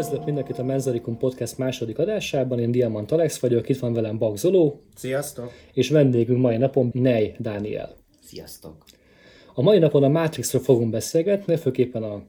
Üdvözlök mindenkit a Menzarikum Podcast második adásában. Én Diamant Alex vagyok, itt van velem Bag Zoló. Sziasztok! És vendégünk mai napon Nej Dániel. Sziasztok! A mai napon a Matrixról fogunk beszélgetni, főképpen a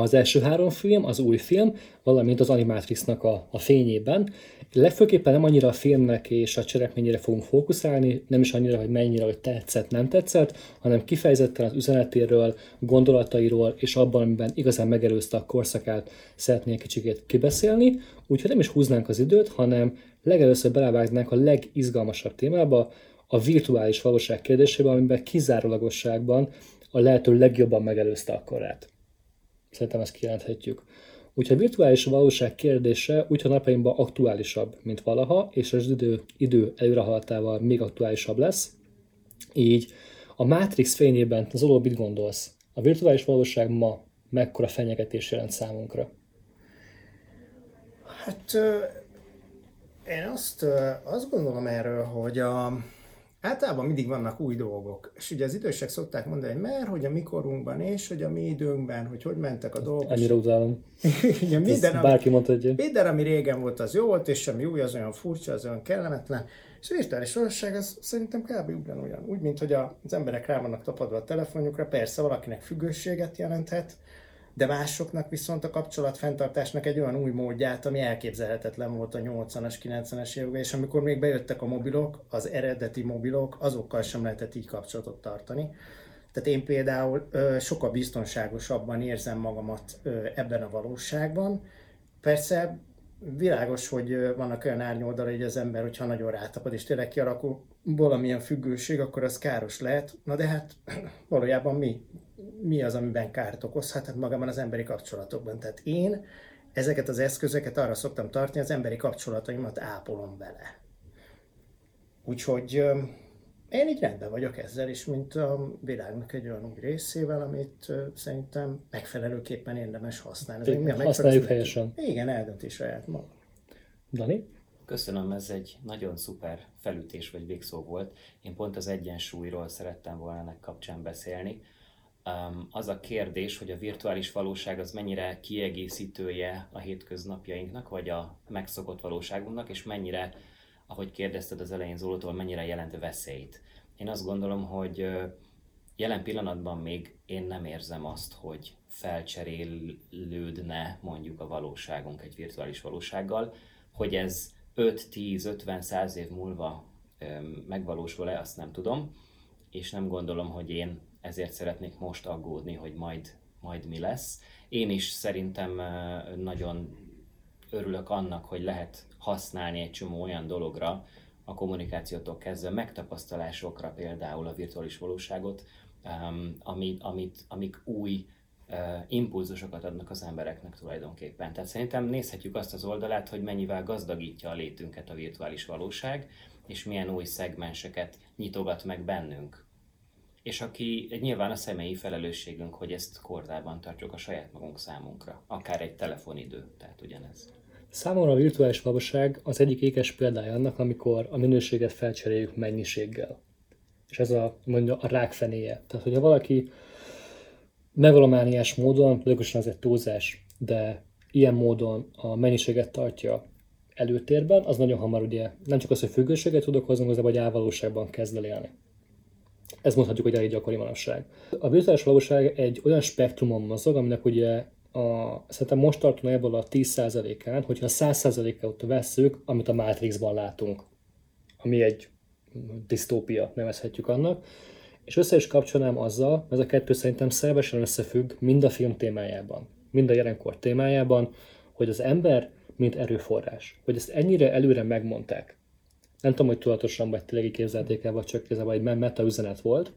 az első három film, az új film, valamint az Animatrixnak a, a fényében. Legfőképpen nem annyira a filmnek és a cselekményére fogunk fókuszálni, nem is annyira, hogy mennyire, hogy tetszett, nem tetszett, hanem kifejezetten az üzenetéről, gondolatairól és abban, amiben igazán megelőzte a korszakát szeretnék kicsikét kibeszélni. Úgyhogy nem is húznánk az időt, hanem legelőször belevágnánk a legizgalmasabb témába, a virtuális valóság kérdésébe, amiben kizárólagosságban a lehető legjobban megelőzte a korát. Szerintem ezt kijelenthetjük. Úgyhogy a virtuális valóság kérdése úgy, napjainkban aktuálisabb, mint valaha, és az idő, idő előrehaladtával még aktuálisabb lesz. Így a Matrix fényében, Zoló, mit gondolsz? A virtuális valóság ma mekkora fenyegetés jelent számunkra? Hát én azt, azt gondolom erről, hogy a, Általában mindig vannak új dolgok, és ugye az idősek szokták mondani, hogy mert hogy a mikorunkban és hogy a mi időnkben, hogy hogy mentek a dolgok. Ennyire utálom. ugye minden, bárki mondta, hogy... Minden, ami régen volt, az jó volt, és ami új, az olyan furcsa, az olyan kellemetlen. És a virtuális valóság az szerintem kb. ugyanolyan. Úgy, mint hogy az emberek rá vannak tapadva a telefonjukra, persze valakinek függőséget jelenthet, de másoknak viszont a kapcsolat fenntartásnak egy olyan új módját, ami elképzelhetetlen volt a 80-as, 90-es években, és amikor még bejöttek a mobilok, az eredeti mobilok, azokkal sem lehetett így kapcsolatot tartani. Tehát én például ö, sokkal biztonságosabban érzem magamat ö, ebben a valóságban. Persze világos, hogy vannak olyan árnyoldala, hogy az ember, hogyha nagyon rátapad, és tényleg kialakul valamilyen függőség, akkor az káros lehet. Na de hát valójában mi mi az, amiben kárt okozhat, hát magában az emberi kapcsolatokban. Tehát én ezeket az eszközöket arra szoktam tartani, az emberi kapcsolataimat ápolom vele. Úgyhogy én így rendben vagyok ezzel is, mint a világnak egy olyan új részével, amit szerintem megfelelőképpen érdemes használni. Ez mi a Használjuk helyesen. Igen, eldönti saját maga. Dani? Köszönöm, ez egy nagyon szuper felütés vagy végszó volt. Én pont az egyensúlyról szerettem volna ennek kapcsán beszélni az a kérdés, hogy a virtuális valóság az mennyire kiegészítője a hétköznapjainknak, vagy a megszokott valóságunknak, és mennyire, ahogy kérdezted az elején Zolótól, mennyire jelent veszélyt. Én azt gondolom, hogy jelen pillanatban még én nem érzem azt, hogy felcserélődne mondjuk a valóságunk egy virtuális valósággal, hogy ez 5-10-50-100 év múlva megvalósul-e, azt nem tudom, és nem gondolom, hogy én ezért szeretnék most aggódni, hogy majd, majd mi lesz. Én is szerintem nagyon örülök annak, hogy lehet használni egy csomó olyan dologra, a kommunikációtól kezdve megtapasztalásokra például a virtuális valóságot, amit, amit, amik új impulzusokat adnak az embereknek tulajdonképpen. Tehát szerintem nézhetjük azt az oldalát, hogy mennyivel gazdagítja a létünket a virtuális valóság, és milyen új szegmenseket nyitogat meg bennünk és aki nyilván a személyi felelősségünk, hogy ezt kordában tartjuk a saját magunk számunkra, akár egy telefonidő, tehát ugyanez. Számomra a virtuális valóság az egyik ékes példája annak, amikor a minőséget felcseréljük mennyiséggel. És ez a, mondja, a rák fenéje. Tehát, hogyha valaki megalomániás módon, logikusan ez egy túlzás, de ilyen módon a mennyiséget tartja előtérben, az nagyon hamar ugye nem csak az, hogy függőséget tud okozni, de vagy álvalóságban kezd el élni. Ez mondhatjuk, hogy elég gyakori manapság. A virtuális valóság egy olyan spektrumon mozog, aminek ugye a, szerintem most tartunk ebből a 10%-án, hogyha a 100%-ot vesszük, amit a Matrixban látunk, ami egy disztópia, nevezhetjük annak, és össze is kapcsolnám azzal, ez a kettő szerintem szervesen összefügg mind a film témájában, mind a jelenkor témájában, hogy az ember, mint erőforrás, hogy ezt ennyire előre megmondták, nem tudom, hogy tudatosan vagy tényleg képzelték el, vagy csak ez egy meta üzenet volt,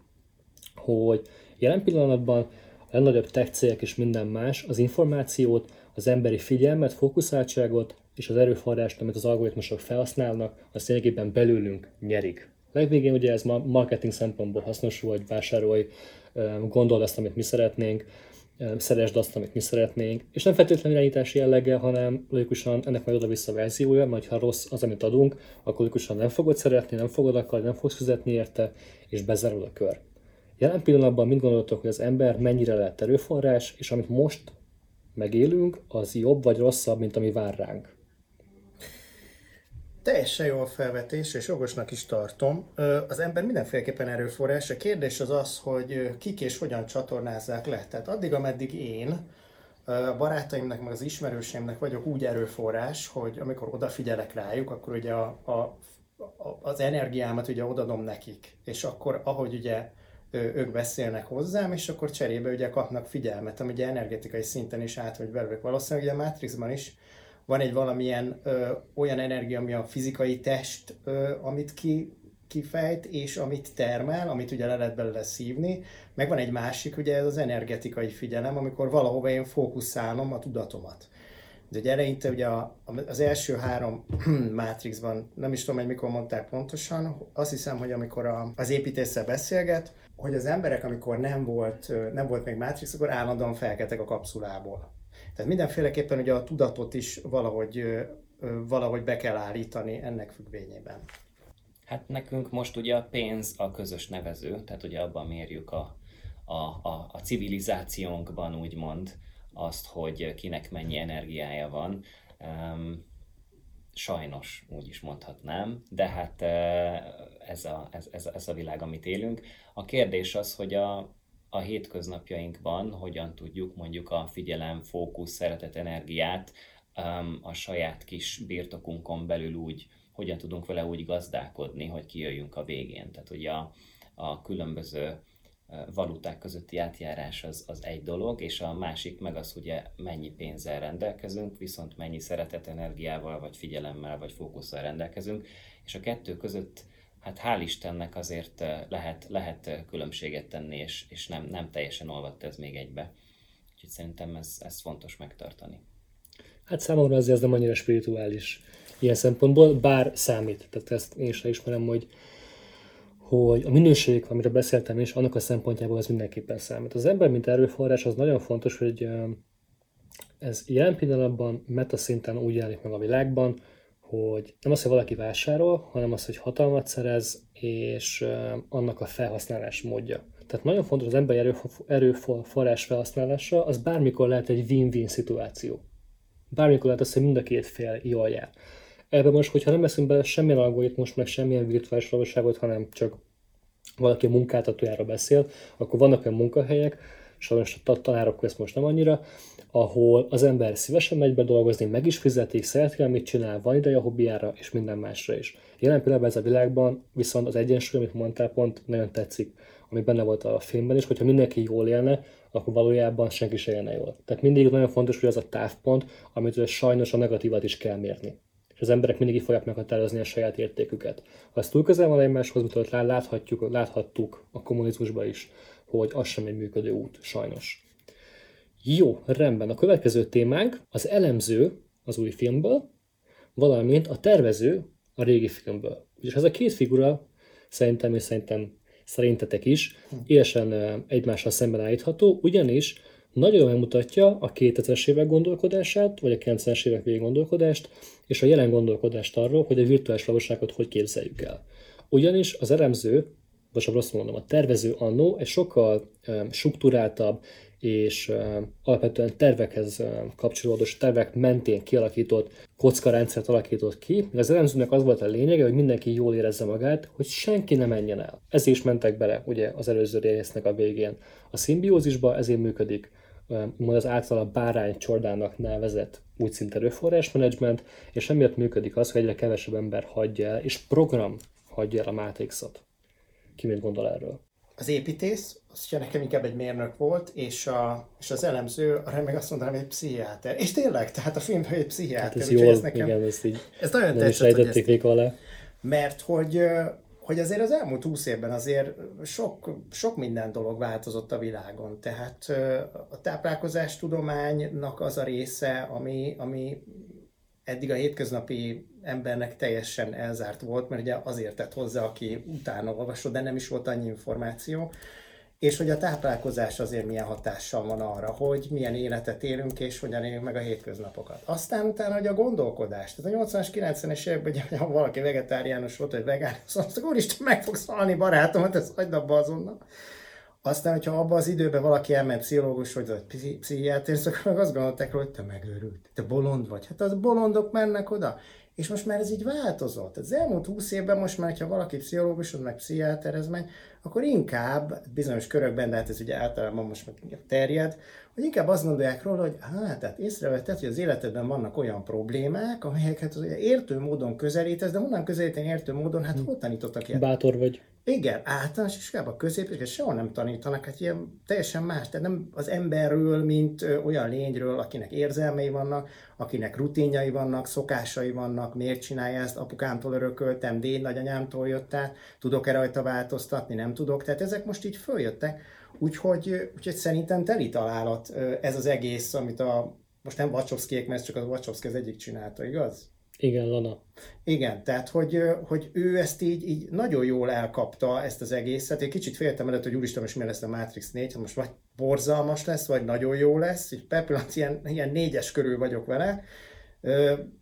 hogy jelen pillanatban a legnagyobb tech cégek és minden más az információt, az emberi figyelmet, fókuszáltságot és az erőforrást, amit az algoritmusok felhasználnak, azt lényegében belőlünk nyerik. Legvégén ugye ez ma marketing szempontból hasznos, hogy vásárolj, gondold azt, amit mi szeretnénk, szeresd azt, amit mi szeretnénk, és nem feltétlenül irányítási jelleggel, hanem logikusan ennek majd oda-vissza verziója, mert ha rossz az, amit adunk, akkor logikusan nem fogod szeretni, nem fogod akarni, nem fogsz fizetni érte, és bezárul a kör. Jelen pillanatban mit gondoltok, hogy az ember mennyire lehet erőforrás, és amit most megélünk, az jobb vagy rosszabb, mint ami vár ránk? Teljesen jó a felvetés, és jogosnak is tartom. Az ember mindenféleképpen erőforrás. A kérdés az az, hogy kik és hogyan csatornázzák le. Tehát addig, ameddig én a barátaimnak, meg az ismerőseimnek vagyok úgy erőforrás, hogy amikor odafigyelek rájuk, akkor ugye a, a, az energiámat ugye odadom nekik. És akkor, ahogy ugye ők beszélnek hozzám, és akkor cserébe ugye kapnak figyelmet, ami ugye energetikai szinten is átmegy belőlük. Valószínűleg ugye a Matrixban is van egy valamilyen ö, olyan energia, ami a fizikai test, ö, amit ki, kifejt, és amit termel, amit ugye le lehet belőle szívni, meg van egy másik, ugye ez az energetikai figyelem, amikor valahova én fókuszálom a tudatomat. De ugye eleinte ugye a, az első három Matrixban, nem is tudom, hogy mikor mondták pontosan, azt hiszem, hogy amikor a, az építéssel beszélget, hogy az emberek, amikor nem volt, nem volt még Matrix, akkor állandóan felkeltek a kapszulából. Tehát mindenféleképpen ugye a tudatot is valahogy, valahogy be kell állítani ennek függvényében. Hát nekünk most ugye a pénz a közös nevező, tehát ugye abban mérjük a, a, a, a civilizációnkban úgymond azt, hogy kinek mennyi energiája van. Um, sajnos, úgy is mondhatnám, de hát ez a, ez, ez, ez a világ, amit élünk. A kérdés az, hogy a, a hétköznapjainkban hogyan tudjuk mondjuk a figyelem, fókusz, szeretet, energiát um, a saját kis birtokunkon belül úgy, hogyan tudunk vele úgy gazdálkodni, hogy kijöjjünk a végén. Tehát ugye a, a különböző valuták közötti átjárás az, az egy dolog, és a másik meg az, hogy mennyi pénzzel rendelkezünk, viszont mennyi szeretet energiával, vagy figyelemmel, vagy fókusszal rendelkezünk, és a kettő között hát hál' Istennek azért lehet, lehet különbséget tenni, és, és nem, nem teljesen olvadt ez még egybe. Úgyhogy szerintem ez, ez fontos megtartani. Hát számomra azért ez nem annyira spirituális ilyen szempontból, bár számít. Tehát ezt én is ismerem, hogy, hogy a minőség, amiről beszéltem is, annak a szempontjából ez mindenképpen számít. Az ember, mint erőforrás, az nagyon fontos, hogy ez jelen pillanatban metaszinten úgy jelenik meg a világban, hogy nem az, hogy valaki vásárol, hanem az, hogy hatalmat szerez, és annak a felhasználás módja. Tehát nagyon fontos az emberi erőforrás felhasználása, az bármikor lehet egy win-win szituáció. Bármikor lehet az, hogy mind a két fél jól jár. Ebben most, hogyha nem veszünk bele semmilyen algoritmus, meg semmilyen virtuális valóságot, hanem csak valaki a munkáltatójára beszél, akkor vannak olyan munkahelyek, sajnos a tanárok ezt most nem annyira, ahol az ember szívesen megy be dolgozni, meg is fizetik, szereti, amit csinál, van ideje a hobbiára, és minden másra is. Jelen pillanatban ez a világban viszont az egyensúly, amit mondtál, pont nagyon tetszik, ami benne volt a filmben is, hogyha mindenki jól élne, akkor valójában senki se élne jól. Tehát mindig nagyon fontos, hogy az a távpont, amit sajnos a negatívat is kell mérni. És az emberek mindig fogják meghatározni a saját értéküket. Ha ez túl közel van egymáshoz, mutat láthatjuk, láthattuk a kommunizmusban is, hogy az sem egy működő út, sajnos. Jó, rendben. A következő témánk az elemző az új filmből, valamint a tervező a régi filmből. És ez a két figura szerintem és szerintem szerintetek is élesen egymással szemben állítható, ugyanis nagyon megmutatja a 2000-es évek gondolkodását, vagy a 90-es évek végig gondolkodást, és a jelen gondolkodást arról, hogy a virtuális valóságot hogy képzeljük el. Ugyanis az elemző, vagy rosszul mondom, a tervező annó egy sokkal um, struktúráltabb és alapvetően tervekhez kapcsolódó tervek mentén kialakított kockarendszert alakított ki. Az elemzőnek az volt a lényege, hogy mindenki jól érezze magát, hogy senki ne menjen el. Ezért is mentek bele ugye az előző résznek a végén. A szimbiózisba ezért működik az által a bárány csordának nevezett úgy szinte erőforrásmenedzsment, és emiatt működik az, hogy egyre kevesebb ember hagyja el, és program hagyja el a Matrixot. Ki mit gondol erről? az építész, az ugye nekem inkább egy mérnök volt, és, a, és az elemző, arra meg azt mondanám, hogy egy pszichiáter. És tényleg, tehát a filmben egy pszichiáter. Hát ez jól, ez nekem, igen, ezt így ez nagyon nem tetszett, is hogy ezt, alá. Mert hogy, hogy azért az elmúlt húsz évben azért sok, sok minden dolog változott a világon. Tehát a táplálkozás tudománynak az a része, ami, ami eddig a hétköznapi embernek teljesen elzárt volt, mert ugye azért tett hozzá, aki utána olvasott, de nem is volt annyi információ, és hogy a táplálkozás azért milyen hatással van arra, hogy milyen életet élünk, és hogyan élünk meg a hétköznapokat. Aztán utána, hogy a gondolkodás. Tehát a 80-as, 90-es években, hogy ha valaki vegetáriánus volt, vagy vegán, azt mondta, úristen, meg fogsz halni barátomat, ezt hagyd abba azonnal Aztán, hogyha abban az időben valaki elment pszichológus vagy vagy pszichiátér, akkor meg azt gondolták hogy te megőrült, te bolond vagy. Hát az bolondok mennek oda. És most már ez így változott. Az elmúlt húsz évben most már, ha valaki pszichológus, meg pszichiáterhez megy, akkor inkább bizonyos körökben, de hát ez ugye általában most már terjed, hogy inkább azt gondolják róla, hogy hát, tehát észrevetted, hogy az életedben vannak olyan problémák, amelyeket az értő módon közelítesz, de honnan közelíteni értő módon, hát hol tanítottak ilyen? Bátor vagy. Igen, általános iskolában, középiskolában sehol nem tanítanak, hát ilyen teljesen más, tehát nem az emberről, mint olyan lényről, akinek érzelmei vannak, akinek rutinjai vannak, szokásai vannak, miért csinálja ezt, apukámtól örököltem, déd nagyanyámtól jött át, tudok-e rajta változtatni, nem tudok, tehát ezek most így följöttek, úgyhogy, úgyhogy szerintem teli találat ez az egész, amit a, most nem Wachowskiek, mert csak az Wachowski az egyik csinálta, igaz? Igen, Lana. Igen, tehát hogy, hogy ő ezt így, így nagyon jól elkapta, ezt az egészet. Én kicsit féltem előtt, hogy úristen, most mi lesz a Matrix 4, most vagy borzalmas lesz, vagy nagyon jó lesz. Így per pillanat ilyen, ilyen négyes körül vagyok vele,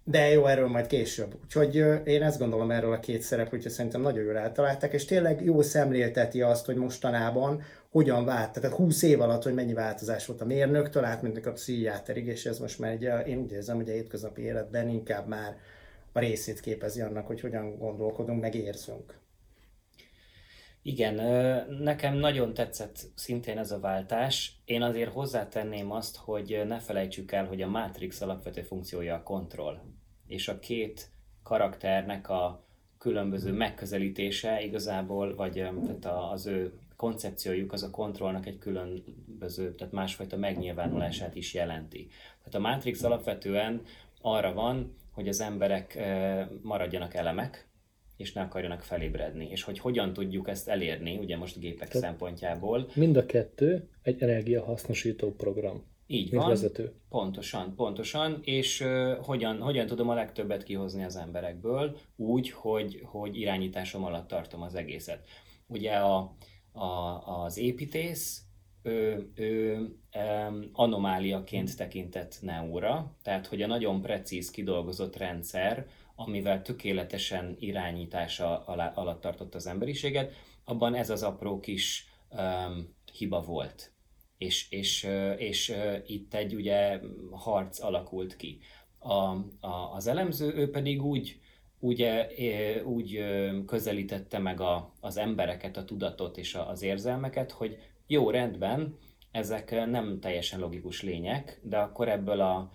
de jó, erről majd később. Úgyhogy én ezt gondolom erről a két szerep, úgyhogy szerintem nagyon jól eltalálták, és tényleg jó szemlélteti azt, hogy mostanában hogyan vált, tehát 20 év alatt, hogy mennyi változás volt a mérnöktől át, mint a pszichiáterig, és ez most már egy, én úgy érzem, hogy a hétköznapi életben inkább már a részét képezi annak, hogy hogyan gondolkodunk, meg érzünk. Igen, nekem nagyon tetszett szintén ez a váltás. Én azért hozzátenném azt, hogy ne felejtsük el, hogy a Matrix alapvető funkciója a kontroll. És a két karakternek a különböző megközelítése igazából, vagy tehát az ő koncepciójuk az a kontrollnak egy különböző, tehát másfajta megnyilvánulását is jelenti. Tehát a Matrix alapvetően arra van, hogy az emberek maradjanak elemek, és ne akarjanak felébredni. És hogy hogyan tudjuk ezt elérni, ugye most gépek Tehát szempontjából. Mind a kettő egy energiahasznosító program. Így van. Vezető. Pontosan, pontosan. És uh, hogyan, hogyan tudom a legtöbbet kihozni az emberekből úgy, hogy, hogy irányításom alatt tartom az egészet. Ugye a, a, az építész, ő, ő um, anomáliaként tekintett Neóra, tehát hogy a nagyon precíz kidolgozott rendszer, amivel tökéletesen irányítása alá, alatt tartott az emberiséget, abban ez az apró kis um, hiba volt. És, és, és, itt egy ugye harc alakult ki. A, a, az elemző ő pedig úgy, úgy, úgy közelítette meg a, az embereket, a tudatot és az érzelmeket, hogy jó, rendben, ezek nem teljesen logikus lények, de akkor ebből a,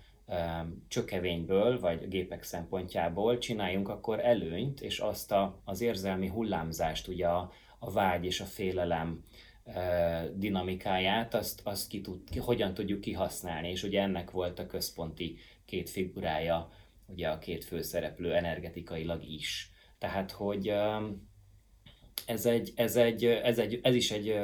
csökevényből, vagy gépek szempontjából csináljunk akkor előnyt, és azt a, az érzelmi hullámzást, ugye a, a vágy és a félelem e, dinamikáját, azt, azt ki tud, ki, hogyan tudjuk kihasználni, és ugye ennek volt a központi két figurája, ugye a két főszereplő energetikailag is. Tehát, hogy ez, egy, ez, egy, ez, egy, ez is egy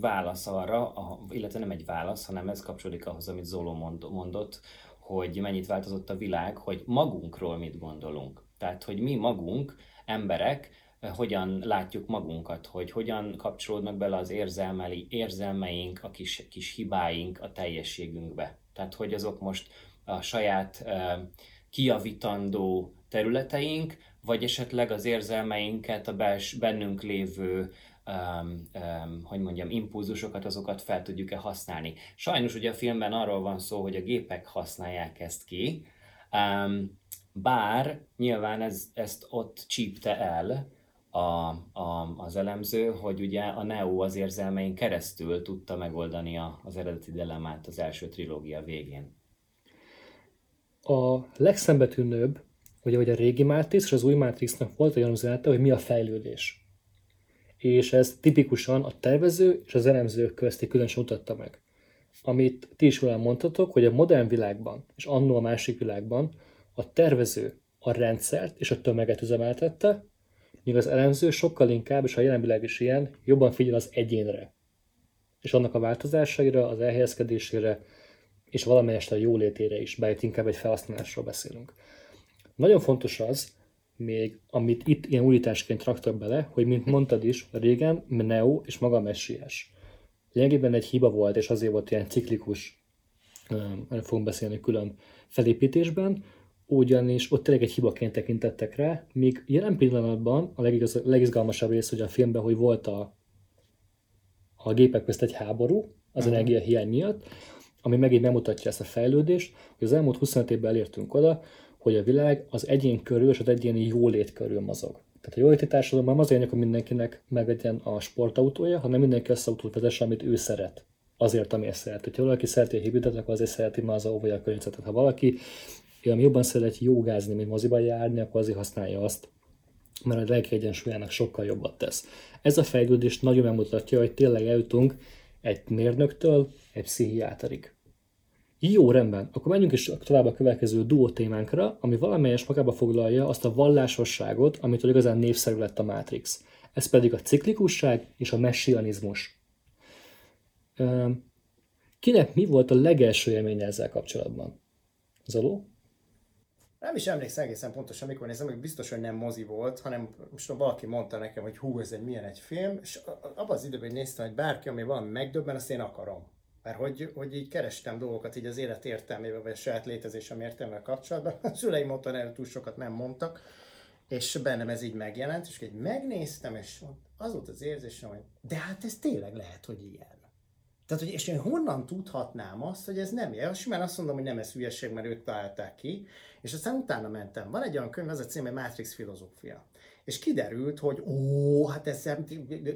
válasz arra, illetve nem egy válasz, hanem ez kapcsolódik ahhoz, amit Zoló mondott, hogy mennyit változott a világ, hogy magunkról mit gondolunk. Tehát, hogy mi magunk, emberek, hogyan látjuk magunkat, hogy hogyan kapcsolódnak bele az érzelmeli, érzelmeink, a kis, kis hibáink a teljességünkbe. Tehát, hogy azok most a saját kiavítandó területeink, vagy esetleg az érzelmeinket a bels, bennünk lévő um, um, hogy mondjam, impulzusokat, azokat fel tudjuk-e használni. Sajnos ugye a filmben arról van szó, hogy a gépek használják ezt ki, um, bár nyilván ez, ezt ott csípte el a, a, az elemző, hogy ugye a Neo az érzelmein keresztül tudta megoldani a, az eredeti dilemmát az első trilógia végén. A legszembetűnőbb, ugye, hogy a régi Matrix és az új Matrixnak volt olyan üzenete, hogy mi a fejlődés és ez tipikusan a tervező és az elemző közti különös mutatta meg. Amit ti is olyan mondhatok, hogy a modern világban és annó a másik világban a tervező a rendszert és a tömeget üzemeltette, míg az elemző sokkal inkább, és a jelen világ is ilyen, jobban figyel az egyénre, és annak a változásaira, az elhelyezkedésére, és valamelyest a jólétére is, bár itt inkább egy felhasználásról beszélünk. Nagyon fontos az, még, amit itt ilyen újításként raktak bele, hogy mint mondtad is, régen Neo és maga Messiás. Lényegében egy hiba volt, és azért volt ilyen ciklikus, erről fogunk beszélni külön felépítésben, ugyanis ott tényleg egy hibaként tekintettek rá, míg jelen pillanatban a legigaz, legizgalmasabb rész hogy a filmben, hogy volt a, a gépek közt egy háború az uh-huh. energiahiány miatt, ami megint bemutatja ezt a fejlődést, hogy az elmúlt 25 évben elértünk oda, hogy a világ az egyén körül és az egyéni jólét körül mozog. Tehát a jóléti társadalomban az hogy mindenkinek meglegyen a sportautója, hanem mindenki azt autót vezesse, amit ő szeret. Azért, ami ezt szeret. Ha valaki szereti a hibridet, akkor azért szereti már az óvója a környezetet. Ha valaki ami jobban szeret jogázni, mint moziba járni, akkor azért használja azt, mert a lelki egyensúlyának sokkal jobbat tesz. Ez a fejlődés nagyon megmutatja, hogy tényleg eljutunk egy mérnöktől egy pszichiáterig. Jó, rendben. Akkor menjünk is tovább a következő duó témánkra, ami valamelyes magába foglalja azt a vallásosságot, amit igazán népszerű lett a Matrix. Ez pedig a ciklikusság és a messianizmus. Kinek mi volt a legelső élménye ezzel kapcsolatban? Zoló? Nem is emlékszem egészen pontosan, mikor nézem, hogy biztos, hogy nem mozi volt, hanem most valaki mondta nekem, hogy hú, ez egy milyen egy film, és abban az időben néztem, hogy bárki, ami valami megdöbben, azt én akarom. Mert hogy, hogy így kerestem dolgokat így az élet értelmével, vagy a saját létezésem értelmével kapcsolatban. A szüleim otthon erről túl sokat nem mondtak, és bennem ez így megjelent, és így megnéztem, és az volt az érzésem, hogy de hát ez tényleg lehet, hogy ilyen. Tehát, hogy és én honnan tudhatnám azt, hogy ez nem ilyen? Simán azt mondom, hogy nem ez hülyeség, mert ők találták ki, és aztán utána mentem. Van egy olyan könyv, az a cím, Matrix filozófia. És kiderült, hogy ó, hát ez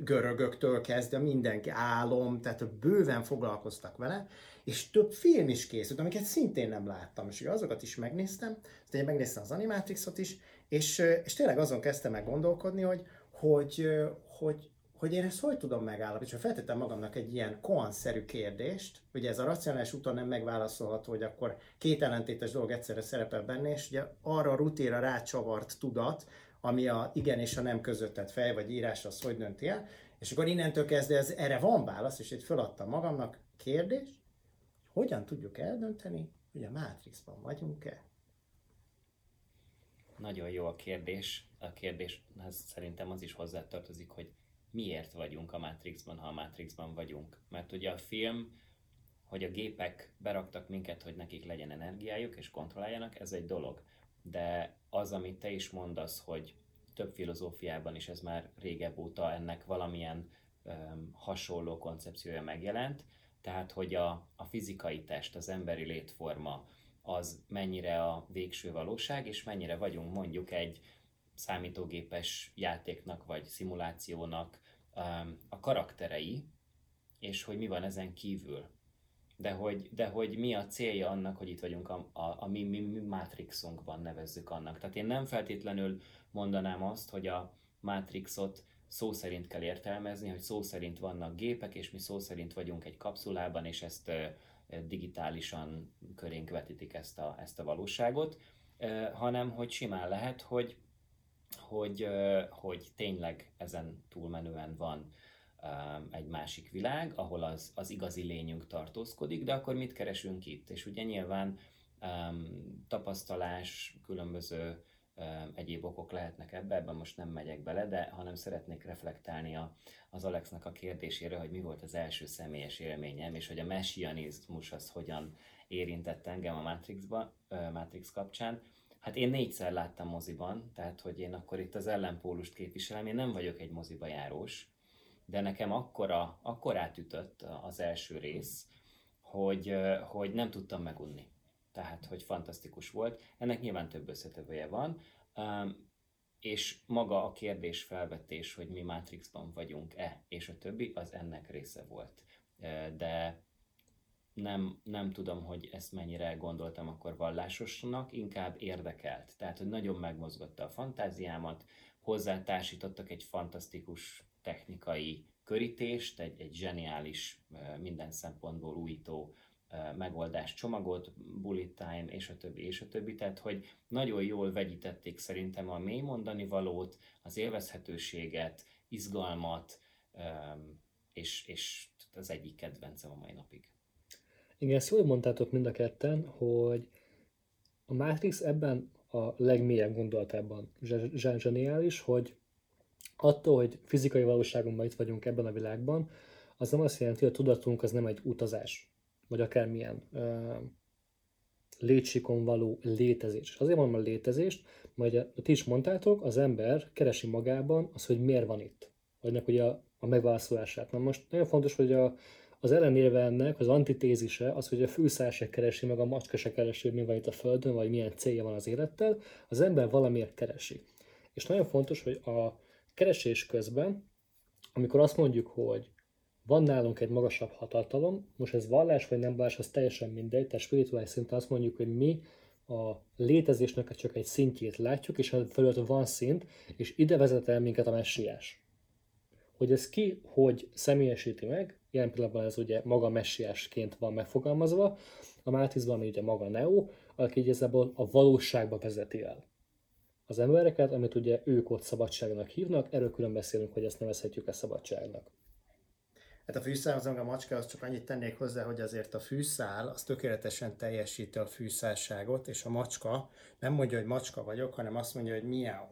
görögöktől kezdve mindenki álom, tehát bőven foglalkoztak vele, és több film is készült, amiket szintén nem láttam, és azokat is megnéztem, aztán megnéztem az Animatrixot is, és, és tényleg azon kezdtem meg gondolkodni, hogy, hogy, hogy, hogy én ezt hogy tudom megállapítani, és feltettem magamnak egy ilyen koanszerű kérdést, ugye ez a racionális úton nem megválaszolható, hogy akkor két ellentétes dolog egyszerre szerepel benne, és ugye arra a rutéra rácsavart tudat, ami a igen és a nem közöttet fej vagy írás, az hogy dönti el, és akkor innentől kezdve ez, erre van válasz, és itt feladtam magamnak kérdés, hogyan tudjuk eldönteni, hogy a Matrixban vagyunk-e? Nagyon jó a kérdés. A kérdéshez szerintem az is hozzátartozik, hogy miért vagyunk a Matrixban, ha a Matrixban vagyunk. Mert ugye a film, hogy a gépek beraktak minket, hogy nekik legyen energiájuk és kontrolláljanak, ez egy dolog. De az, amit te is mondasz, hogy több filozófiában is ez már régebb óta ennek valamilyen um, hasonló koncepciója megjelent, tehát hogy a, a fizikai test, az emberi létforma, az mennyire a végső valóság, és mennyire vagyunk mondjuk egy számítógépes játéknak vagy szimulációnak a karakterei, és hogy mi van ezen kívül. De hogy, de hogy mi a célja annak, hogy itt vagyunk a, a, a mi, mi, mi Matrixunkban nevezzük annak. Tehát én nem feltétlenül mondanám azt, hogy a Matrixot szó szerint kell értelmezni, hogy szó szerint vannak gépek, és mi szó szerint vagyunk egy kapszulában, és ezt digitálisan körénk vetítik ezt a, ezt a valóságot, hanem hogy simán lehet, hogy, hogy, hogy tényleg ezen túlmenően van egy másik világ, ahol az, az igazi lényünk tartózkodik, de akkor mit keresünk itt? És ugye nyilván tapasztalás, különböző egyéb okok lehetnek ebbe, ebben most nem megyek bele, de hanem szeretnék reflektálni a, az Alexnak a kérdésére, hogy mi volt az első személyes élményem, és hogy a messianizmus az hogyan érintett engem a Matrixba, Matrix kapcsán. Hát én négyszer láttam moziban, tehát hogy én akkor itt az ellenpólust képviselem, én nem vagyok egy moziba járós, de nekem akkora, akkor átütött az első rész, hogy, hogy nem tudtam megunni tehát hogy fantasztikus volt. Ennek nyilván több összetevője van, és maga a kérdés felvetés, hogy mi Matrixban vagyunk-e, és a többi, az ennek része volt. De nem, nem tudom, hogy ezt mennyire gondoltam akkor vallásosnak, inkább érdekelt. Tehát, hogy nagyon megmozgatta a fantáziámat, hozzátársítottak egy fantasztikus technikai körítést, egy, egy zseniális, minden szempontból újító megoldás csomagot, bullet time, és a többi, és a többi. Tehát, hogy nagyon jól vegyítették szerintem a mély mondani valót, az élvezhetőséget, izgalmat, és, és az egyik kedvencem a mai napig. Igen, ezt jól mondtátok mind a ketten, hogy a Matrix ebben a legmélyebb gondolatában zseniális, hogy attól, hogy fizikai valóságunkban itt vagyunk ebben a világban, az nem azt jelenti, hogy a tudatunk az nem egy utazás vagy akármilyen uh, létsikon való létezés. Azért mondom a létezést, majd ti is mondtátok, az ember keresi magában az, hogy miért van itt. Vagy ugye a, a megválaszolását. Na most nagyon fontos, hogy a, az ellenérve ennek, az antitézise, az, hogy a fűszál se keresi, meg a macska se keresi, hogy mi van itt a Földön, vagy milyen célja van az élettel, az ember valamiért keresi. És nagyon fontos, hogy a keresés közben, amikor azt mondjuk, hogy van nálunk egy magasabb hatalom, most ez vallás vagy nem vallás, az teljesen mindegy, tehát spirituális szinten azt mondjuk, hogy mi a létezésnek csak egy szintjét látjuk, és fölött van szint, és ide vezet el minket a messiás. Hogy ez ki, hogy személyesíti meg, ilyen pillanatban ez ugye maga messiásként van megfogalmazva, a Mátisban, ami ugye maga Neo, aki igazából a valóságba vezeti el az embereket, amit ugye ők ott szabadságnak hívnak, erről külön beszélünk, hogy ezt nevezhetjük a szabadságnak. Hát a fűszál, az a macska, az csak annyit tennék hozzá, hogy azért a fűszál, az tökéletesen teljesíti a fűszálságot, és a macska nem mondja, hogy macska vagyok, hanem azt mondja, hogy miau.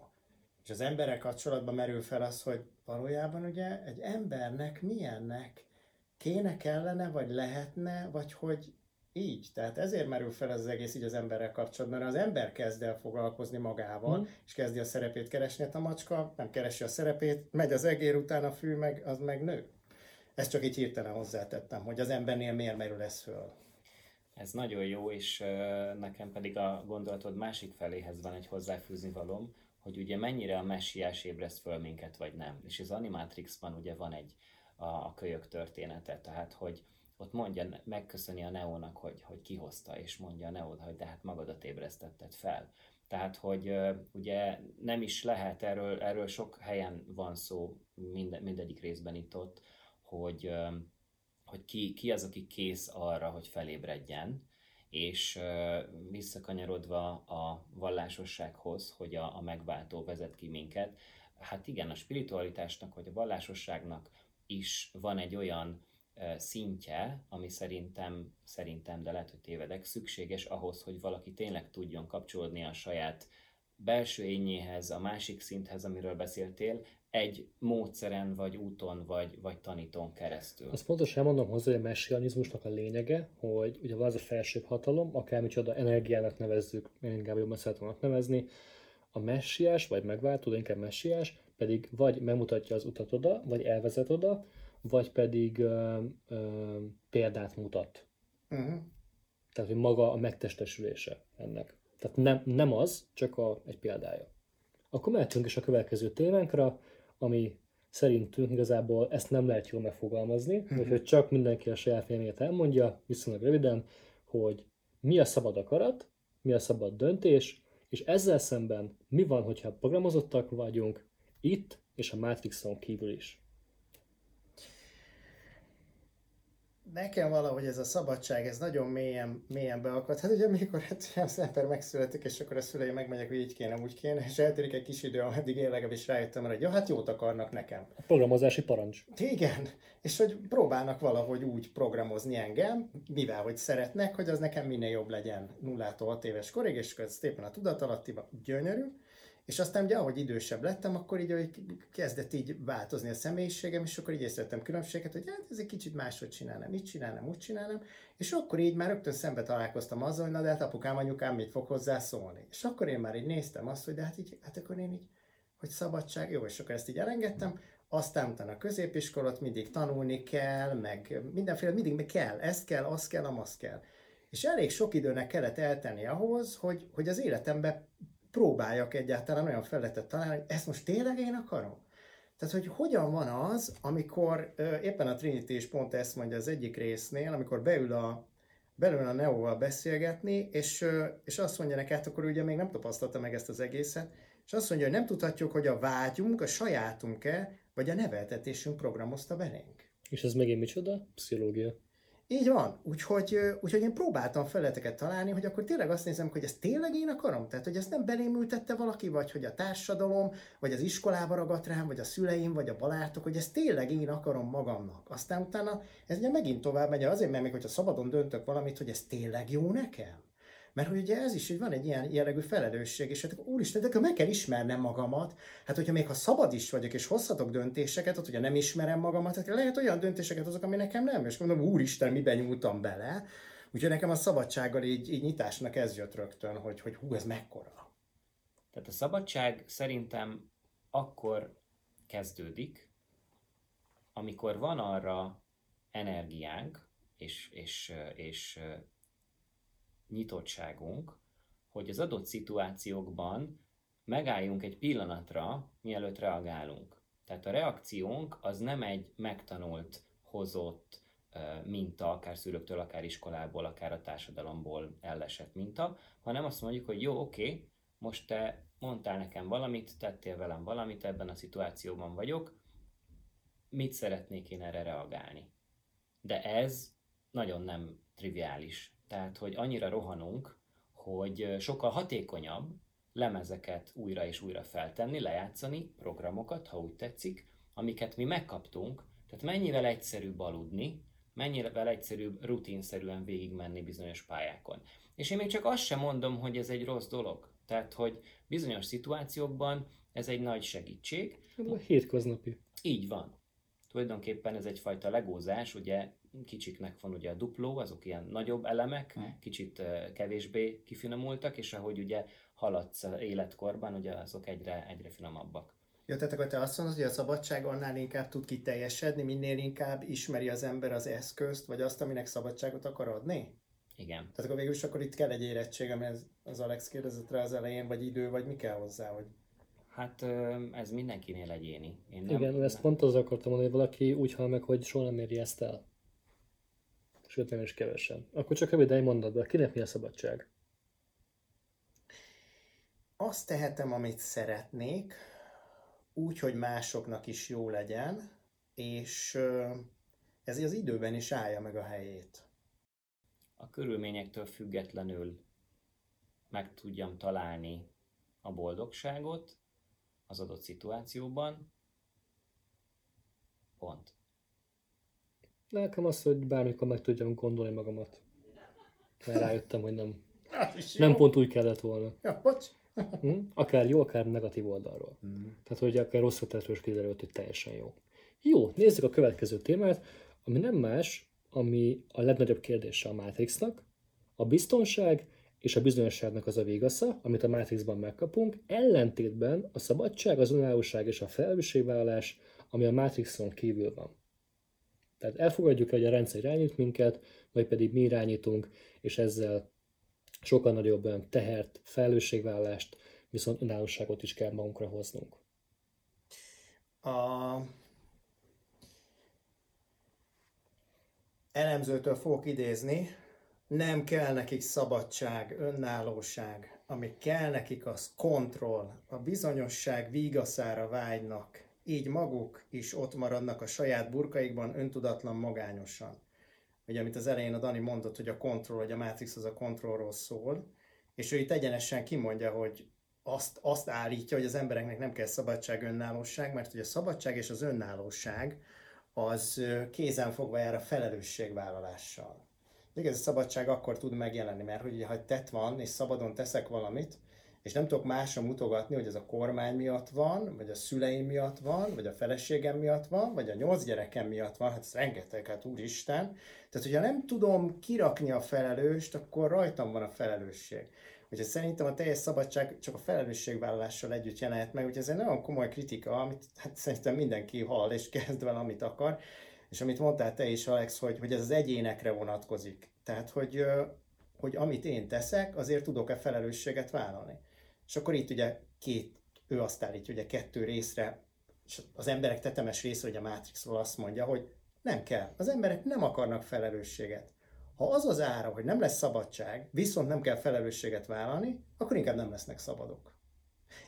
És az emberek kapcsolatban merül fel az, hogy valójában ugye egy embernek milyennek kéne, kellene, vagy lehetne, vagy hogy így. Tehát ezért merül fel ez az egész így az emberrel kapcsolatban, mert az ember kezd el foglalkozni magával, mm. és kezdi a szerepét keresni, hát a macska nem keresi a szerepét, megy az egér után a fű, meg az meg nő. Ezt csak így hirtelen hozzátettem, hogy az embernél miért merül ez föl. Ez nagyon jó, és nekem pedig a gondolatod másik feléhez van egy hozzáfűzni valom, hogy ugye mennyire a messiás ébreszt föl minket, vagy nem. És az Animatrixban ugye van egy a, a kölyök története, tehát hogy ott mondja, megköszöni a Neónak, hogy, hogy kihozta, és mondja a Neód, hogy de hát magadat ébresztetted fel. Tehát, hogy ugye nem is lehet, erről, erről sok helyen van szó, minden, mindegyik részben itt ott, hogy, hogy ki, ki az, aki kész arra, hogy felébredjen, és visszakanyarodva a vallásossághoz, hogy a, a megváltó vezet ki minket, hát igen, a spiritualitásnak vagy a vallásosságnak is van egy olyan szintje, ami szerintem, szerintem, de lehet, hogy tévedek, szükséges ahhoz, hogy valaki tényleg tudjon kapcsolódni a saját belső ényéhez, a másik szinthez, amiről beszéltél, egy módszeren, vagy úton, vagy, vagy tanítón keresztül. Azt pontosan elmondom hozzá, hogy a messianizmusnak a lényege, hogy ugye van az a felsőbb hatalom, akármicsoda energiának nevezzük, én inkább jobban szeretem nevezni, a messiás, vagy megváltó, de inkább messiás, pedig vagy megmutatja az utat oda, vagy elvezet oda, vagy pedig ö, ö, példát mutat. Uh-huh. Tehát, hogy maga a megtestesülése ennek. Tehát nem, nem az, csak a, egy példája. Akkor mehetünk is a következő témánkra, ami szerintünk igazából ezt nem lehet jól megfogalmazni, uh-huh. úgyhogy csak mindenki a saját véleményét elmondja, viszonylag röviden, hogy mi a szabad akarat, mi a szabad döntés, és ezzel szemben mi van, hogyha programozottak vagyunk itt és a Matrixon kívül is. nekem valahogy ez a szabadság, ez nagyon mélyen, mélyen beakadt. Hát ugye amikor hát, az ember megszületik, és akkor a szülei megmegyek, hogy így kéne, úgy kéne, és eltűnik egy kis idő, ameddig én legalábbis rájöttem hogy ja, hát jót akarnak nekem. A programozási parancs. Igen, és hogy próbálnak valahogy úgy programozni engem, mivel hogy szeretnek, hogy az nekem minél jobb legyen 0 6 éves korig, és ez szépen a tudatalattiba gyönyörű, és aztán ugye, ahogy idősebb lettem, akkor így hogy kezdett így változni a személyiségem, és akkor így észrevettem különbséget, hogy hát ez egy kicsit máshogy csinálnám, így csinálnám, úgy csinálnám, és akkor így már rögtön szembe találkoztam azzal, hogy na de hát apukám, anyukám mit fog hozzá szólni. És akkor én már így néztem azt, hogy de hát így, hát akkor én így, hogy szabadság, jó, és akkor ezt így elengedtem, aztán utána a középiskolot mindig tanulni kell, meg mindenféle, mindig meg kell, ezt kell, azt kell, azt kell. És elég sok időnek kellett eltenni ahhoz, hogy, hogy az életembe próbáljak egyáltalán olyan felletet találni, hogy ezt most tényleg én akarom? Tehát, hogy hogyan van az, amikor éppen a Trinity is pont ezt mondja az egyik résznél, amikor beül a, belül a Neóval beszélgetni, és, és azt mondja neki, hát akkor ugye még nem tapasztalta meg ezt az egészet, és azt mondja, hogy nem tudhatjuk, hogy a vágyunk, a sajátunk-e, vagy a neveltetésünk programozta belénk. És ez megint micsoda? Pszichológia. Így van. Úgyhogy, úgyhogy én próbáltam feleteket találni, hogy akkor tényleg azt nézem, hogy ezt tényleg én akarom? Tehát, hogy ezt nem belém ültette valaki, vagy hogy a társadalom, vagy az iskolába ragadt rám, vagy a szüleim, vagy a barátok, hogy ezt tényleg én akarom magamnak. Aztán utána ez ugye megint tovább megy, azért, mert még hogyha szabadon döntök valamit, hogy ez tényleg jó nekem. Mert hogy ugye ez is, hogy van egy ilyen jellegű felelősség, és hát úristen, de akkor meg kell ismernem magamat. Hát, hogyha még ha szabad is vagyok, és hozhatok döntéseket, ott ugye nem ismerem magamat, hát lehet olyan döntéseket hozok, ami nekem nem, és mondom, úristen, miben nyúltam bele. Úgyhogy nekem a szabadsággal így, így nyitásnak ez jött rögtön, hogy, hogy hú, ez mekkora. Tehát a szabadság szerintem akkor kezdődik, amikor van arra energiánk és, és, és nyitottságunk, hogy az adott szituációkban megálljunk egy pillanatra, mielőtt reagálunk. Tehát a reakciónk az nem egy megtanult, hozott minta, akár szülőktől, akár iskolából, akár a társadalomból ellesett minta, hanem azt mondjuk, hogy jó, oké, most te mondtál nekem valamit, tettél velem valamit, ebben a szituációban vagyok, mit szeretnék én erre reagálni? De ez nagyon nem triviális. Tehát, hogy annyira rohanunk, hogy sokkal hatékonyabb lemezeket újra és újra feltenni, lejátszani, programokat, ha úgy tetszik, amiket mi megkaptunk, tehát mennyivel egyszerűbb aludni, mennyivel egyszerűbb rutinszerűen végigmenni bizonyos pályákon. És én még csak azt sem mondom, hogy ez egy rossz dolog. Tehát, hogy bizonyos szituációkban ez egy nagy segítség. A hétköznapi. Így van. Tulajdonképpen ez egyfajta legózás, ugye kicsiknek van ugye a dupló, azok ilyen nagyobb elemek, hmm. kicsit kevésbé kifinomultak, és ahogy ugye haladsz életkorban, ugye azok egyre, egyre finomabbak. Ja, tehát akkor te azt mondod, hogy a szabadság annál inkább tud kiteljesedni, minél inkább ismeri az ember az eszközt, vagy azt, aminek szabadságot akar adni? Igen. Tehát akkor végül is akkor itt kell egy érettség, ami az, az Alex kérdezett rá az elején, vagy idő, vagy mi kell hozzá, hogy... Hát ez mindenkinél egyéni. Én nem, Igen, ezt pont az akartam mondani, hogy valaki úgy hal meg, hogy soha nem éri ezt el. Sőt, nem is kevesen. Akkor csak röviden egy mondatban. Kinek mi a szabadság? Azt tehetem, amit szeretnék, úgy, hogy másoknak is jó legyen, és ez az időben is állja meg a helyét. A körülményektől függetlenül meg tudjam találni a boldogságot az adott szituációban. Pont. Nekem az, hogy bármikor meg tudjam gondolni magamat. Mert rájöttem, hogy nem, nem pont úgy kellett volna. Ja, bocs. Hm? Akár jó, akár negatív oldalról. Mm. Tehát, hogy akár rossz tetős kiderült, hogy teljesen jó. Jó, nézzük a következő témát, ami nem más, ami a legnagyobb kérdése a Matrixnak, a biztonság és a bizonyosságnak az a végasza, amit a Matrixban megkapunk, ellentétben a szabadság, az önállóság és a felelősségvállalás, ami a Matrixon kívül van. Tehát elfogadjuk, hogy a rendszer irányít minket, vagy pedig mi irányítunk, és ezzel sokkal nagyobb tehert, felelősségvállást, viszont önállóságot is kell magunkra hoznunk. A elemzőtől fogok idézni, nem kell nekik szabadság, önállóság, ami kell nekik az kontroll, a bizonyosság vígaszára vágynak, így maguk is ott maradnak a saját burkaikban öntudatlan magányosan ugye amit az elején a Dani mondott, hogy a kontroll, hogy a Matrix az a kontrollról szól, és ő itt egyenesen kimondja, hogy azt, azt állítja, hogy az embereknek nem kell szabadság, önállóság, mert hogy a szabadság és az önállóság az kézenfogva jár a felelősségvállalással. Igaz, a szabadság akkor tud megjelenni, mert hogy ha tett van, és szabadon teszek valamit, és nem tudok másra mutogatni, hogy ez a kormány miatt van, vagy a szüleim miatt van, vagy a feleségem miatt van, vagy a nyolc gyerekem miatt van, hát ez rengeteg, hát úristen. Tehát, hogyha nem tudom kirakni a felelőst, akkor rajtam van a felelősség. Úgyhogy szerintem a teljes szabadság csak a felelősségvállalással együtt jelenhet meg, úgyhogy ez egy nagyon komoly kritika, amit hát szerintem mindenki hall és kezd vele, amit akar. És amit mondtál te is, Alex, hogy, hogy ez az egyénekre vonatkozik. Tehát, hogy, hogy amit én teszek, azért tudok-e felelősséget vállalni. És akkor itt ugye két, ő azt állítja, ugye kettő részre, és az emberek tetemes része, hogy a Matrixról azt mondja, hogy nem kell. Az emberek nem akarnak felelősséget. Ha az az ára, hogy nem lesz szabadság, viszont nem kell felelősséget vállalni, akkor inkább nem lesznek szabadok.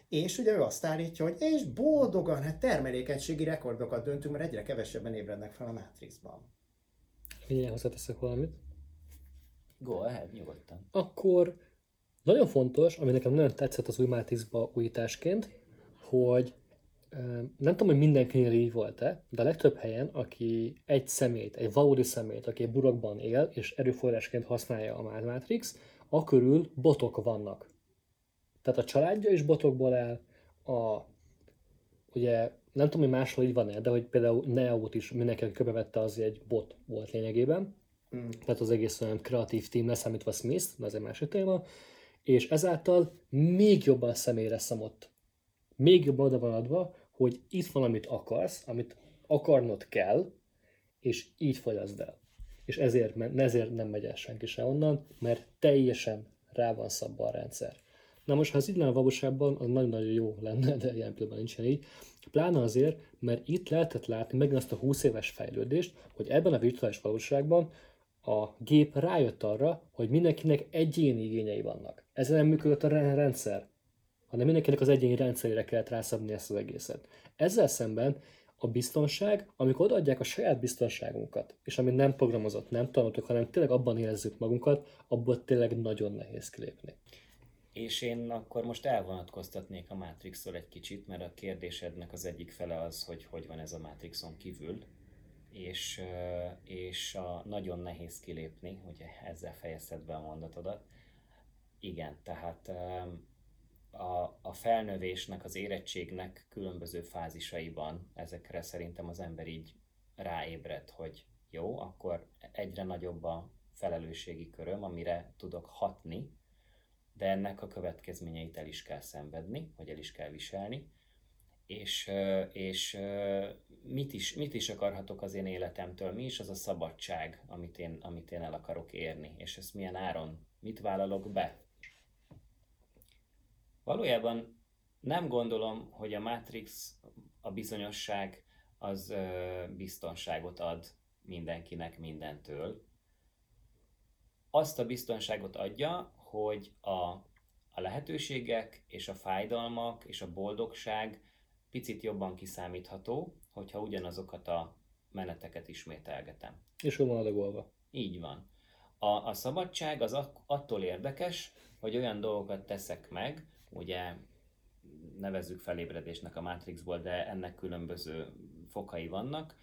És ugye ő azt állítja, hogy és boldogan, hát termelékenységi rekordokat döntünk, mert egyre kevesebben ébrednek fel a Matrixban. Én hozzáteszek valamit. Go ahead, nyugodtan. Akkor nagyon fontos, ami nekem nagyon tetszett az új Matrixba újításként, hogy nem tudom, hogy mindenkinél így volt-e, de a legtöbb helyen, aki egy szemét, egy valódi szemét, aki egy burokban él, és erőforrásként használja a Matrix, a körül botok vannak. Tehát a családja is botokból áll, a, ugye nem tudom, hogy máshol így van-e, de hogy például Neo-t is mindenki, aki köbevette, az egy bot volt lényegében. Mm. Tehát az egész olyan kreatív team leszámítva Smith, de ez egy másik téma és ezáltal még jobban személyre szamott. Még jobban oda van adva, hogy itt van, amit akarsz, amit akarnod kell, és így folyazd el. És ezért, ezért nem megy el senki se onnan, mert teljesen rá van szabva a rendszer. Na most, ha ez így lenne a valóságban, az nagyon-nagyon jó lenne, de ilyen pillanatban nincsen így. Pláne azért, mert itt lehetett látni megint azt a 20 éves fejlődést, hogy ebben a virtuális valóságban a gép rájött arra, hogy mindenkinek egyéni igényei vannak. Ezzel nem működött a rendszer, hanem mindenkinek az egyéni rendszerére kellett rászabni ezt az egészet. Ezzel szemben a biztonság, amikor odaadják a saját biztonságunkat, és amit nem programozott, nem tanultuk, hanem tényleg abban érezzük magunkat, abból tényleg nagyon nehéz kilépni. És én akkor most elvonatkoztatnék a Matrixról egy kicsit, mert a kérdésednek az egyik fele az, hogy hogy van ez a Matrixon kívül, és, és a, nagyon nehéz kilépni, ugye ezzel fejezted be a mondatodat. Igen, tehát a, a felnövésnek, az érettségnek különböző fázisaiban ezekre szerintem az ember így ráébred, hogy jó, akkor egyre nagyobb a felelősségi köröm, amire tudok hatni, de ennek a következményeit el is kell szenvedni, vagy el is kell viselni. És, és mit, is, mit is akarhatok az én életemtől, mi is az a szabadság, amit én, amit én el akarok érni, és ezt milyen áron, mit vállalok be. Valójában nem gondolom, hogy a Matrix, a bizonyosság az biztonságot ad mindenkinek mindentől. Azt a biztonságot adja, hogy a, a lehetőségek és a fájdalmak és a boldogság picit jobban kiszámítható, hogyha ugyanazokat a meneteket ismételgetem. És van adagolva. Így van. A, a szabadság az attól érdekes, hogy olyan dolgokat teszek meg, ugye nevezzük felébredésnek a Matrixból, de ennek különböző fokai vannak.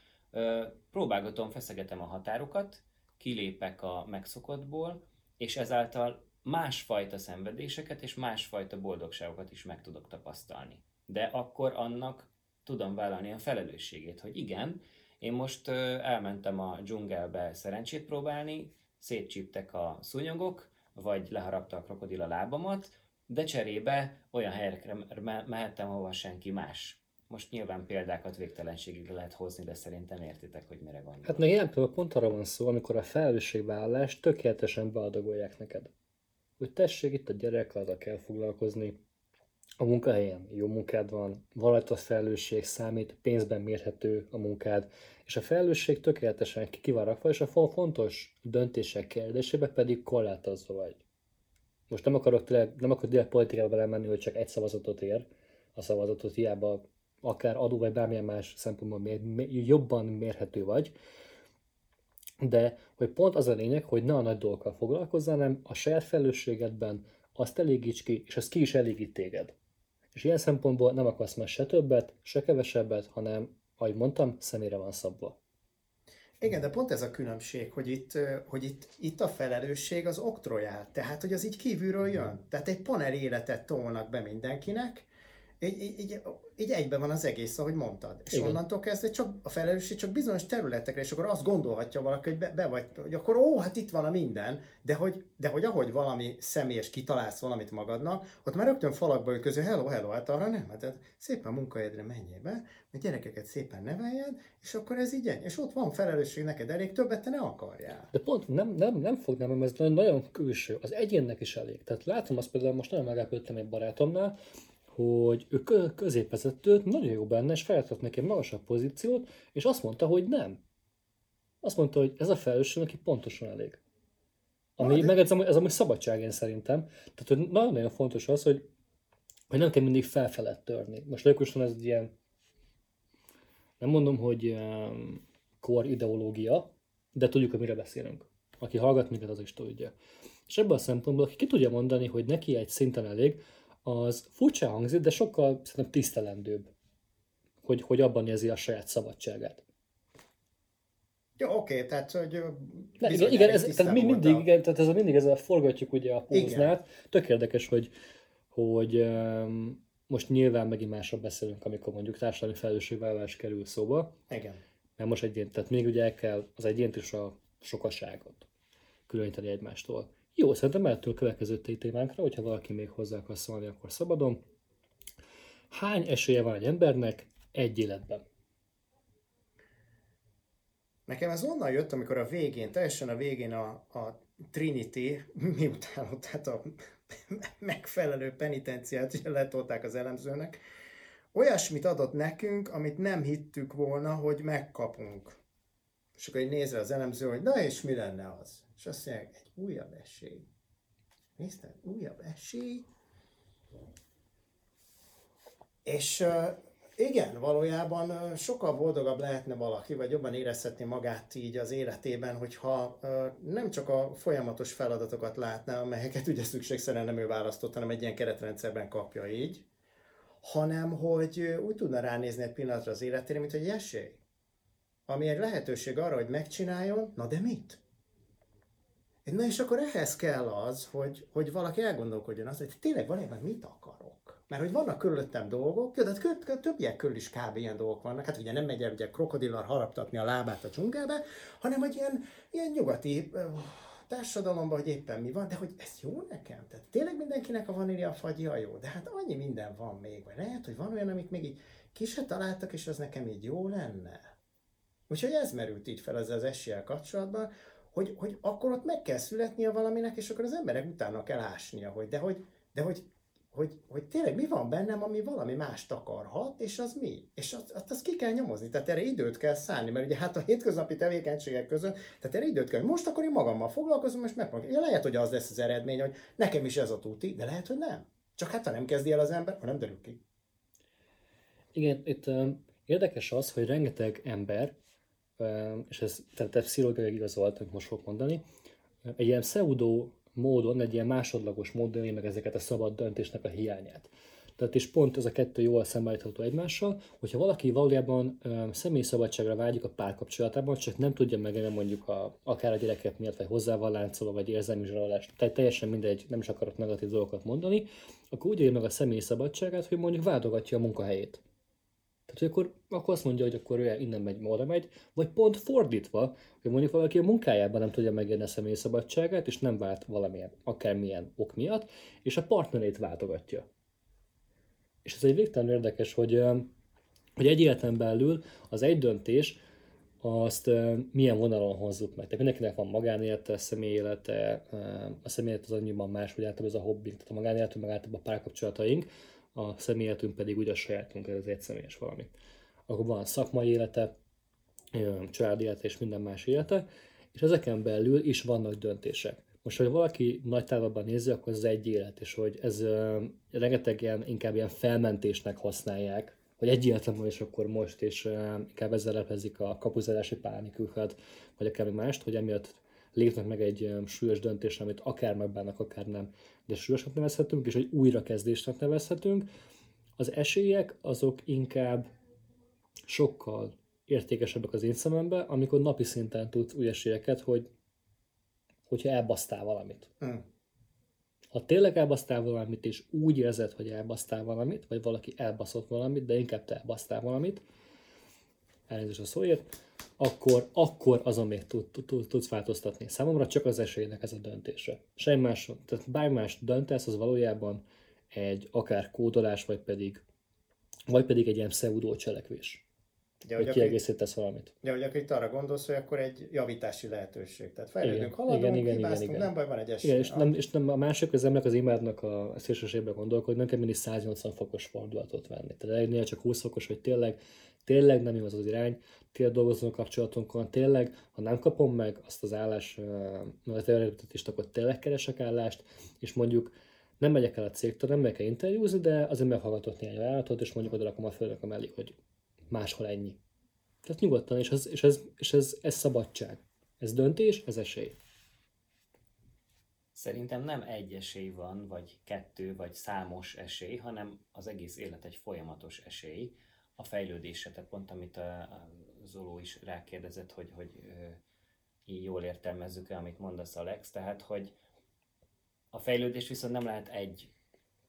Próbálgatom, feszegetem a határokat, kilépek a megszokottból, és ezáltal másfajta szenvedéseket és másfajta boldogságokat is meg tudok tapasztalni. De akkor annak tudom vállalni a felelősségét, hogy igen, én most elmentem a dzsungelbe szerencsét próbálni, szétcsíptek a szúnyogok, vagy leharapta a krokodil a lábamat, de cserébe olyan helyekre mehettem, ahova senki más. Most nyilván példákat végtelenségig lehet hozni, de szerintem értitek, hogy mire van. Hát meg ilyen pont arra van szó, amikor a felelősségvállalást tökéletesen beadagolják neked hogy tessék, itt a gyerek, azzal kell foglalkozni, a munkahelyen jó munkád van, a felelősség számít, pénzben mérhető a munkád, és a felelősség tökéletesen ki és a fontos döntések kérdésébe pedig korlátozva vagy. Most nem akarok, tényleg, nem akarok tényleg politikába belemenni, hogy csak egy szavazatot ér, a szavazatot hiába akár adó vagy bármilyen más szempontból mér, jobban mérhető vagy, de hogy pont az a lényeg, hogy ne a nagy dolgokkal foglalkozzál, hanem a saját felelősségedben azt elégíts ki, és az ki is elégít téged. És ilyen szempontból nem akarsz már se többet, se kevesebbet, hanem, ahogy mondtam, személyre van szabva. Igen, de pont ez a különbség, hogy itt, hogy itt, itt a felelősség az oktrojál, tehát hogy az így kívülről jön. Tehát egy panel életet tolnak be mindenkinek, így, így, így, így egyben van az egész, ahogy mondtad. És Igen. onnantól kezdve csak a felelősség csak bizonyos területekre, és akkor azt gondolhatja valaki, hogy be, be vagy, hogy akkor ó, hát itt van a minden, de hogy, de hogy ahogy valami személyes kitalálsz valamit magadnak, ott már rögtön falakba ütköző, hello, hello, hát arra nem, hát szépen munkahelyedre menjél be, a gyerekeket szépen neveljed, és akkor ez így És ott van felelősség neked elég, többet te ne akarjál. De pont nem, nem, nem fognám, ez nagyon, nagyon külső, az egyénnek is elég. Tehát látom azt például, most nagyon meglepődtem egy barátomnál, hogy ő középvezetőt nagyon jó benne, és feltett neki egy magasabb pozíciót, és azt mondta, hogy nem. Azt mondta, hogy ez a felelősség neki pontosan elég. Ami, ah, meg ez, amúgy szabadság én szerintem. Tehát hogy nagyon-nagyon fontos az, hogy, hogy nem kell mindig felfelett törni. Most logikusan ez egy ilyen, nem mondom, hogy um, kor ideológia, de tudjuk, hogy mire beszélünk. Aki hallgat minket, az is tudja. És ebből a szempontból, aki ki tudja mondani, hogy neki egy szinten elég, az furcsa hangzik, de sokkal szerintem tisztelendőbb, hogy, hogy abban érzi a saját szabadságát. Jó, oké, okay, tehát hogy ne, igen, igen, ez, tehát mi mindig, igen, tehát ez a, mindig ezzel forgatjuk ugye a póznát. Tök érdekes, hogy, hogy um, most nyilván megint másra beszélünk, amikor mondjuk társadalmi felelősségvállalás kerül szóba. Igen. Mert most egyén, tehát még ugye el kell az egyént és a sokaságot különíteni egymástól. Jó, szerintem a következő témánkra, hogyha valaki még hozzá akar szólni, akkor szabadon. Hány esélye van egy embernek egy életben? Nekem ez onnan jött, amikor a végén, teljesen a végén a, a Trinity, miután ott hát a megfelelő penitenciát letolták az elemzőnek, olyasmit adott nekünk, amit nem hittük volna, hogy megkapunk. És akkor így nézve az elemző, hogy na és mi lenne az? És azt mondják, egy újabb esély. Nézted? Újabb esély. És igen, valójában sokkal boldogabb lehetne valaki, vagy jobban érezhetné magát így az életében, hogyha nem csak a folyamatos feladatokat látná, amelyeket ugye szükségszerűen nem ő választott, hanem egy ilyen keretrendszerben kapja így, hanem hogy úgy tudna ránézni egy pillanatra az életére, mint egy esély. Ami egy lehetőség arra, hogy megcsináljon, na de mit? Na és akkor ehhez kell az, hogy, hogy valaki elgondolkodjon az, hogy tényleg valójában mit akarok. Mert hogy vannak körülöttem dolgok, de hát többiek körül is kb. ilyen dolgok vannak. Hát ugye nem megy el ugye krokodillal haraptatni a lábát a dzsungelbe, hanem hogy ilyen, ilyen nyugati társadalomban, hogy éppen mi van, de hogy ez jó nekem? Tehát tényleg mindenkinek a vanília fagyja jó, de hát annyi minden van még, vagy lehet, hogy van olyan, amit még így ki se találtak, és az nekem így jó lenne. Úgyhogy ez merült így fel az az esélyel kapcsolatban, hogy, hogy akkor ott meg kell születnie valaminek, és akkor az emberek utána kell ásnia, hogy de hogy, de hogy, hogy, hogy tényleg mi van bennem, ami valami mást akarhat, és az mi? És azt, azt, azt ki kell nyomozni, tehát erre időt kell szállni, mert ugye hát a hétköznapi tevékenységek között, tehát erre időt kell, most akkor én magammal foglalkozom, és megmondom, ja, lehet, hogy az lesz az eredmény, hogy nekem is ez a tuti, de lehet, hogy nem. Csak hát ha nem kezdi el az ember, ha nem derül ki. Igen, itt um, érdekes az, hogy rengeteg ember és ez tehát pszichológiai igazolt, amit most fogok mondani, egy ilyen pseudo módon, egy ilyen másodlagos módon meg ezeket a szabad döntésnek a hiányát. Tehát is pont ez a kettő jól szembeállítható egymással, hogyha valaki valójában ö, személyi szabadságra vágyik a párkapcsolatában, csak nem tudja megélni mondjuk a, akár a gyerekek miatt, vagy hozzával láncolva, vagy érzelmi zsarolást, tehát teljesen mindegy, nem is akarok negatív dolgokat mondani, akkor úgy él meg a személyi szabadságát, hogy mondjuk váltogatja a munkahelyét. Tehát, hogy akkor, akkor azt mondja, hogy akkor ő innen megy, oda megy, vagy pont fordítva, hogy mondjuk valaki a munkájában nem tudja megérni a személyi szabadságát, és nem vált valamilyen, akármilyen ok miatt, és a partnerét váltogatja. És ez egy végtelen érdekes, hogy, hogy egy életen belül az egy döntés, azt milyen vonalon hozzuk meg. Tehát mindenkinek van magánélete, személyélete, a személyélet az annyiban más, hogy általában ez a hobbi, tehát a magánéletünk, meg általában a párkapcsolataink, a személyetünk pedig úgy a sajátunk, ez egy személyes valami. Akkor van szakmai élete, családi élete és minden más élete, és ezeken belül is vannak döntések. Most, hogy valaki nagy távlatban nézi, akkor ez egy élet, és hogy ez uh, rengeteg ilyen, inkább ilyen felmentésnek használják, hogy egy életem van, és akkor most, és uh, inkább ezzel lepezik a kapuzási pániküket, vagy akár mást, hogy emiatt lépnek meg egy súlyos döntést, amit akár megbánnak, akár nem, de súlyosnak nevezhetünk, és egy újrakezdésnek nevezhetünk, az esélyek azok inkább sokkal értékesebbek az én szemembe, amikor napi szinten tudsz új esélyeket, hogy hogyha elbasztál valamit. Mm. Ha tényleg elbasztál valamit, és úgy érzed, hogy elbasztál valamit, vagy valaki elbaszott valamit, de inkább te elbasztál valamit, elnézést a szóért, akkor, akkor azon még tud, tud, tudsz változtatni. Számomra csak az esélynek ez a döntése. Semmi más, tehát bármi más döntesz, az valójában egy akár kódolás, vagy pedig, vagy pedig egy ilyen pseudo cselekvés. Ja, hogy, hogy kiegészítesz valamit. Ja, hogy akkor itt arra gondolsz, hogy akkor egy javítási lehetőség. Tehát fejlődünk, haladunk, igen, igen, igen, igen. nem baj, van egy esély. Igen, és, nem, és nem, a másik az embernek az imádnak a szélsőségben gondolkodni, nem kell mindig 180 fokos fordulatot venni. Tehát elég csak 20 fokos, hogy tényleg tényleg nem jó az az irány, tényleg dolgozom a kapcsolatunkon, tényleg, ha nem kapom meg azt az állás, az előrejutatést, akkor tényleg keresek állást, és mondjuk nem megyek el a cégtől, nem megyek el interjúzni, de azért meghallgatok néhány vállalatot, és mondjuk oda rakom a főnököm elég, hogy máshol ennyi. Tehát nyugodtan, és ez, és ez, és ez, ez szabadság. Ez döntés, ez esély. Szerintem nem egy esély van, vagy kettő, vagy számos esély, hanem az egész élet egy folyamatos esély a fejlődése, tehát pont amit a Zoló is rákérdezett, hogy, hogy így jól értelmezzük-e, amit mondasz Alex, tehát hogy a fejlődés viszont nem lehet egy,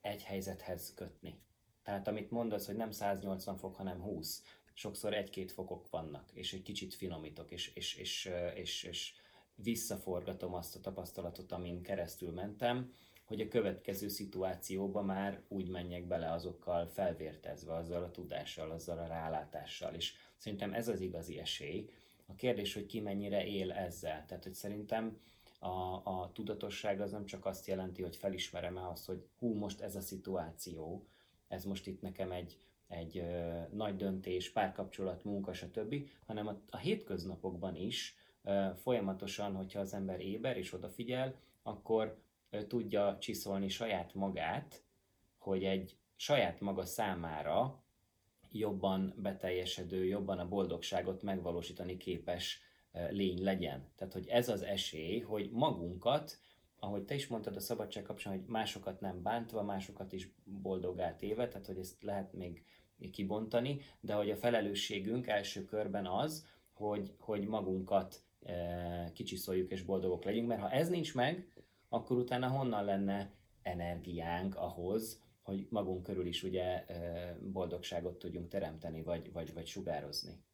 egy helyzethez kötni. Tehát amit mondasz, hogy nem 180 fok, hanem 20, sokszor egy-két fokok vannak, és egy kicsit finomítok, és, és, és, és, és visszaforgatom azt a tapasztalatot, amin keresztül mentem, hogy a következő szituációba már úgy menjek bele azokkal felvértezve, azzal a tudással, azzal a rálátással. És szerintem ez az igazi esély, A kérdés, hogy ki mennyire él ezzel. Tehát, hogy szerintem a, a tudatosság az nem csak azt jelenti, hogy felismerem-e azt, hogy hú, most ez a szituáció, ez most itt nekem egy, egy ö, nagy döntés, párkapcsolat, munka, stb., hanem a, a hétköznapokban is ö, folyamatosan, hogyha az ember éber és odafigyel, akkor ö, tudja csiszolni saját magát, hogy egy saját maga számára jobban beteljesedő, jobban a boldogságot megvalósítani képes lény legyen. Tehát, hogy ez az esély, hogy magunkat, ahogy te is mondtad a szabadság kapcsán, hogy másokat nem bántva, másokat is boldogá téve, tehát, hogy ezt lehet még kibontani, de hogy a felelősségünk első körben az, hogy, hogy magunkat e, kicsiszoljuk és boldogok legyünk, mert ha ez nincs meg, akkor utána honnan lenne energiánk ahhoz, hogy magunk körül is ugye boldogságot tudjunk teremteni, vagy, vagy, vagy sugározni.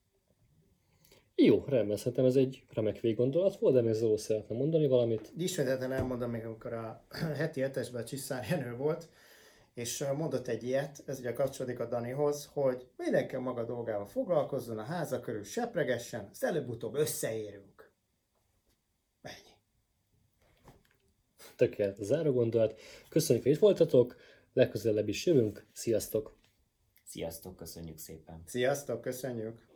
Jó, rendben, szerintem ez egy remek véggondolat volt, de még Zoló szeretne mondani valamit. Ismételten elmondom még, amikor a heti hetesben Csiszár Jenő volt, és mondott egy ilyet, ez ugye kapcsolódik a Danihoz, hogy mindenki a maga dolgával foglalkozzon, a háza körül sepregessen, azt előbb-utóbb összeérünk. Ennyi. Tökéletes záró gondolat. Köszönjük, hogy itt voltatok, legközelebb is jövünk. Sziasztok! Sziasztok, köszönjük szépen! Sziasztok, köszönjük!